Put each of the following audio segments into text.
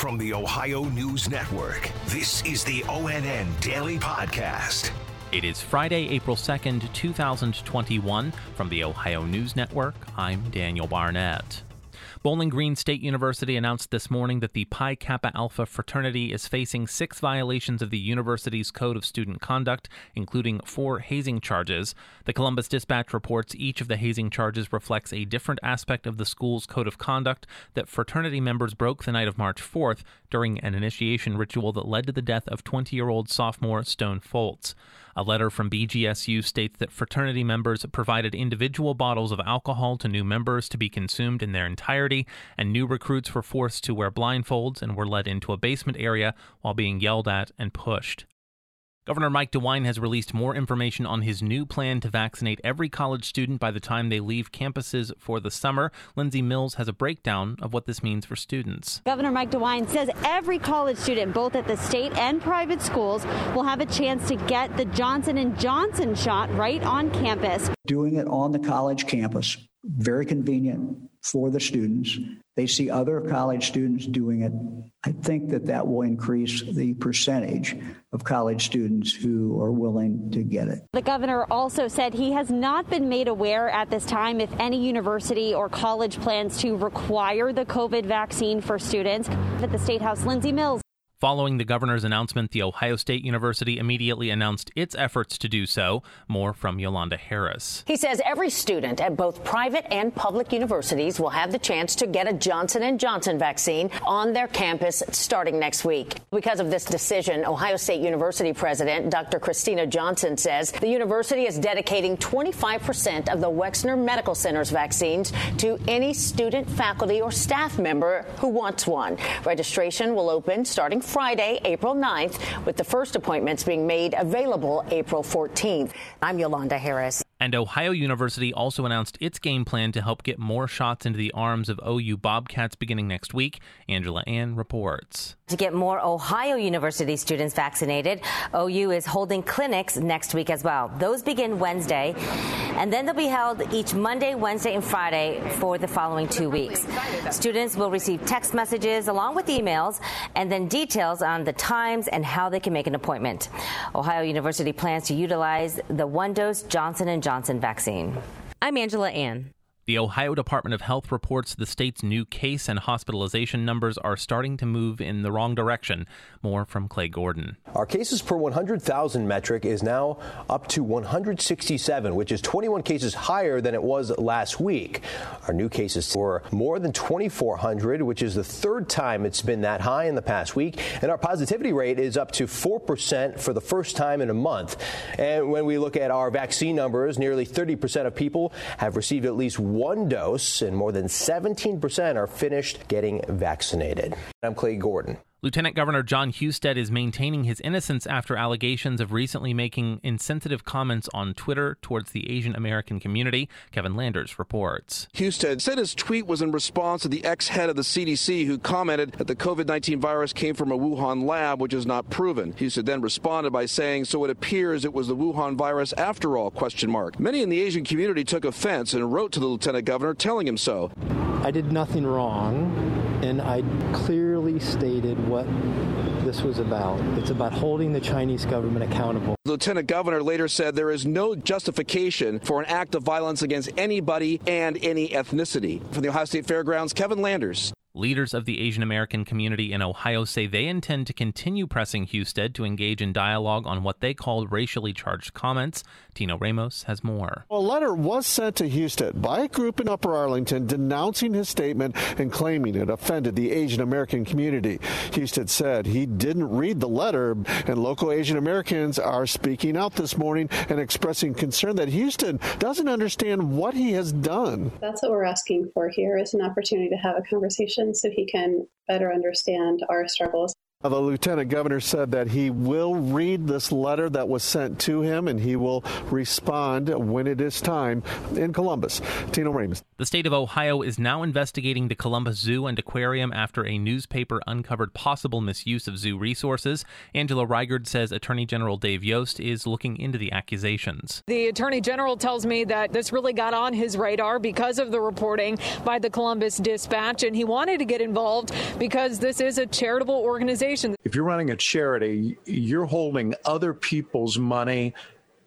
From the Ohio News Network, this is the ONN Daily Podcast. It is Friday, April 2nd, 2021. From the Ohio News Network, I'm Daniel Barnett. Bowling Green State University announced this morning that the Pi Kappa Alpha fraternity is facing six violations of the university's Code of Student Conduct, including four hazing charges. The Columbus Dispatch reports each of the hazing charges reflects a different aspect of the school's Code of Conduct that fraternity members broke the night of March 4th during an initiation ritual that led to the death of 20 year old sophomore Stone Foltz. A letter from BGSU states that fraternity members provided individual bottles of alcohol to new members to be consumed in their entirety, and new recruits were forced to wear blindfolds and were led into a basement area while being yelled at and pushed. Governor Mike DeWine has released more information on his new plan to vaccinate every college student by the time they leave campuses for the summer. Lindsay Mills has a breakdown of what this means for students. Governor Mike DeWine says every college student, both at the state and private schools, will have a chance to get the Johnson & Johnson shot right on campus. Doing it on the college campus, very convenient for the students. They see other college students doing it. I think that that will increase the percentage of college students who are willing to get it. The governor also said he has not been made aware at this time if any university or college plans to require the COVID vaccine for students. At the State House, Lindsay Mills. Following the governor's announcement, The Ohio State University immediately announced its efforts to do so. More from Yolanda Harris. He says every student at both private and public universities will have the chance to get a Johnson & Johnson vaccine on their campus starting next week. Because of this decision, Ohio State University President Dr. Kristina Johnson says the university is dedicating 25% of the Wexner Medical Center's vaccines to any student, faculty, or staff member who wants one. Registration will open starting Friday, April 9th, with the first appointments being made available April 14th. I'm Yolanda Harris. And Ohio University also announced its game plan to help get more shots into the arms of OU Bobcats beginning next week. Angela Ann reports. To get more Ohio University students vaccinated, OU is holding clinics next week as well. Those begin Wednesday, and then they'll be held each Monday, Wednesday, and Friday for the following two weeks. Students will receive text messages along with emails and then details on the times and how they can make an appointment. Ohio University plans to utilize the one dose Johnson & Johnson Johnson vaccine. I'm Angela Ann. The Ohio Department of Health reports the state's new case and hospitalization numbers are starting to move in the wrong direction. More from Clay Gordon. Our cases per 100,000 metric is now up to 167, which is 21 cases higher than it was last week. Our new cases were more than 2,400, which is the third time it's been that high in the past week. And our positivity rate is up to 4% for the first time in a month. And when we look at our vaccine numbers, nearly 30% of people have received at least one dose, and more than 17% are finished getting vaccinated. I'm Clay Gordon. Lieutenant Governor John Husted is maintaining his innocence after allegations of recently making insensitive comments on Twitter towards the Asian American community. Kevin Landers reports. Husted said his tweet was in response to the ex head of the CDC who commented that the COVID 19 virus came from a Wuhan lab, which is not proven. Husted then responded by saying, So it appears it was the Wuhan virus after all? Question mark. Many in the Asian community took offense and wrote to the lieutenant governor telling him so. I did nothing wrong, and I clearly stated what this was about. It's about holding the Chinese government accountable. The lieutenant governor later said there is no justification for an act of violence against anybody and any ethnicity. From the Ohio State Fairgrounds, Kevin Landers. Leaders of the Asian American community in Ohio say they intend to continue pressing Husted to engage in dialogue on what they call racially charged comments. Tino Ramos has more. A letter was sent to Husted by a group in Upper Arlington denouncing his statement and claiming it offended the Asian American community. Husted said he didn't read the letter, and local Asian Americans are speaking out this morning and expressing concern that Husted doesn't understand what he has done. That's what we're asking for here is an opportunity to have a conversation so he can better understand our struggles. The lieutenant governor said that he will read this letter that was sent to him and he will respond when it is time in Columbus. Tino Ramos. The state of Ohio is now investigating the Columbus Zoo and Aquarium after a newspaper uncovered possible misuse of zoo resources. Angela Reigard says Attorney General Dave Yost is looking into the accusations. The Attorney General tells me that this really got on his radar because of the reporting by the Columbus Dispatch, and he wanted to get involved because this is a charitable organization if you're running a charity, you're holding other people's money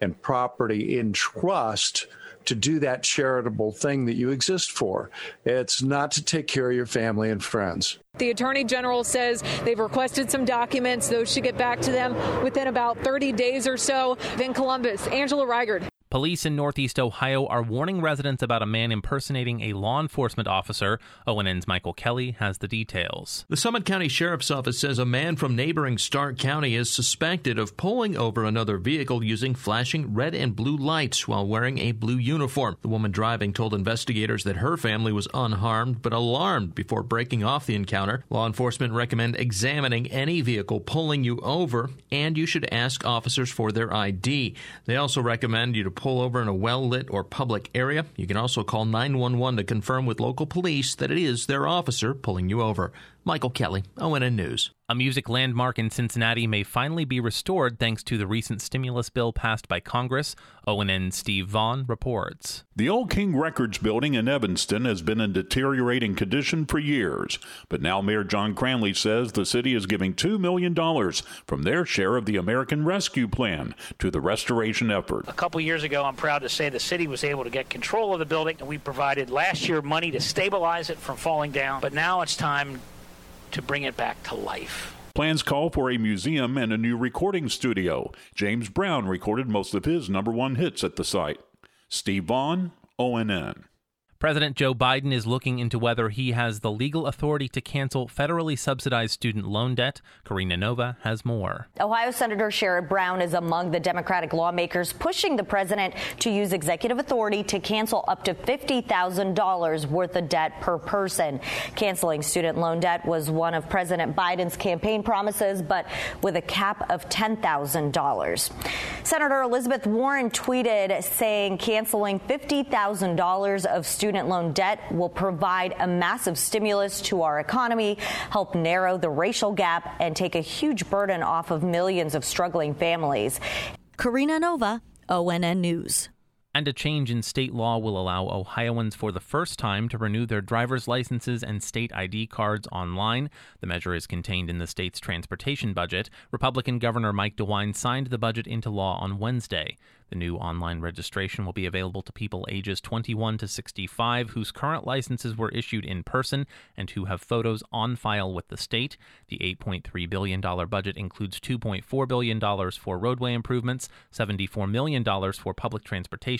and property in trust to do that charitable thing that you exist for. It's not to take care of your family and friends. The Attorney General says they've requested some documents. Those should get back to them within about 30 days or so. In Columbus, Angela Reigard. Police in Northeast Ohio are warning residents about a man impersonating a law enforcement officer. ONN's Michael Kelly has the details. The Summit County Sheriff's Office says a man from neighboring Stark County is suspected of pulling over another vehicle using flashing red and blue lights while wearing a blue uniform. The woman driving told investigators that her family was unharmed but alarmed before breaking off the encounter. Law enforcement recommend examining any vehicle pulling you over, and you should ask officers for their ID. They also recommend you to pull over in a well lit or public area. You can also call 911 to confirm with local police that it is their officer pulling you over. Michael Kelly, ONN News. A music landmark in Cincinnati may finally be restored thanks to the recent stimulus bill passed by Congress. ONN Steve Vaughn reports. The Old King Records building in Evanston has been in deteriorating condition for years, but now Mayor John Cranley says the city is giving $2 million from their share of the American Rescue Plan to the restoration effort. A couple years ago, I'm proud to say the city was able to get control of the building, and we provided last year money to stabilize it from falling down, but now it's time to bring it back to life. Plans call for a museum and a new recording studio. James Brown recorded most of his number one hits at the site. Steve Vaughn, ONN. President Joe Biden is looking into whether he has the legal authority to cancel federally subsidized student loan debt. Karina Nova has more. Ohio Senator Sherrod Brown is among the Democratic lawmakers pushing the president to use executive authority to cancel up to $50,000 worth of debt per person. Canceling student loan debt was one of President Biden's campaign promises, but with a cap of $10,000. Senator Elizabeth Warren tweeted saying canceling $50,000 of student student loan debt will provide a massive stimulus to our economy, help narrow the racial gap, and take a huge burden off of millions of struggling families. Karina Nova, ONN News. And a change in state law will allow Ohioans for the first time to renew their driver's licenses and state ID cards online. The measure is contained in the state's transportation budget. Republican Governor Mike DeWine signed the budget into law on Wednesday. The new online registration will be available to people ages 21 to 65 whose current licenses were issued in person and who have photos on file with the state. The $8.3 billion budget includes $2.4 billion for roadway improvements, $74 million for public transportation,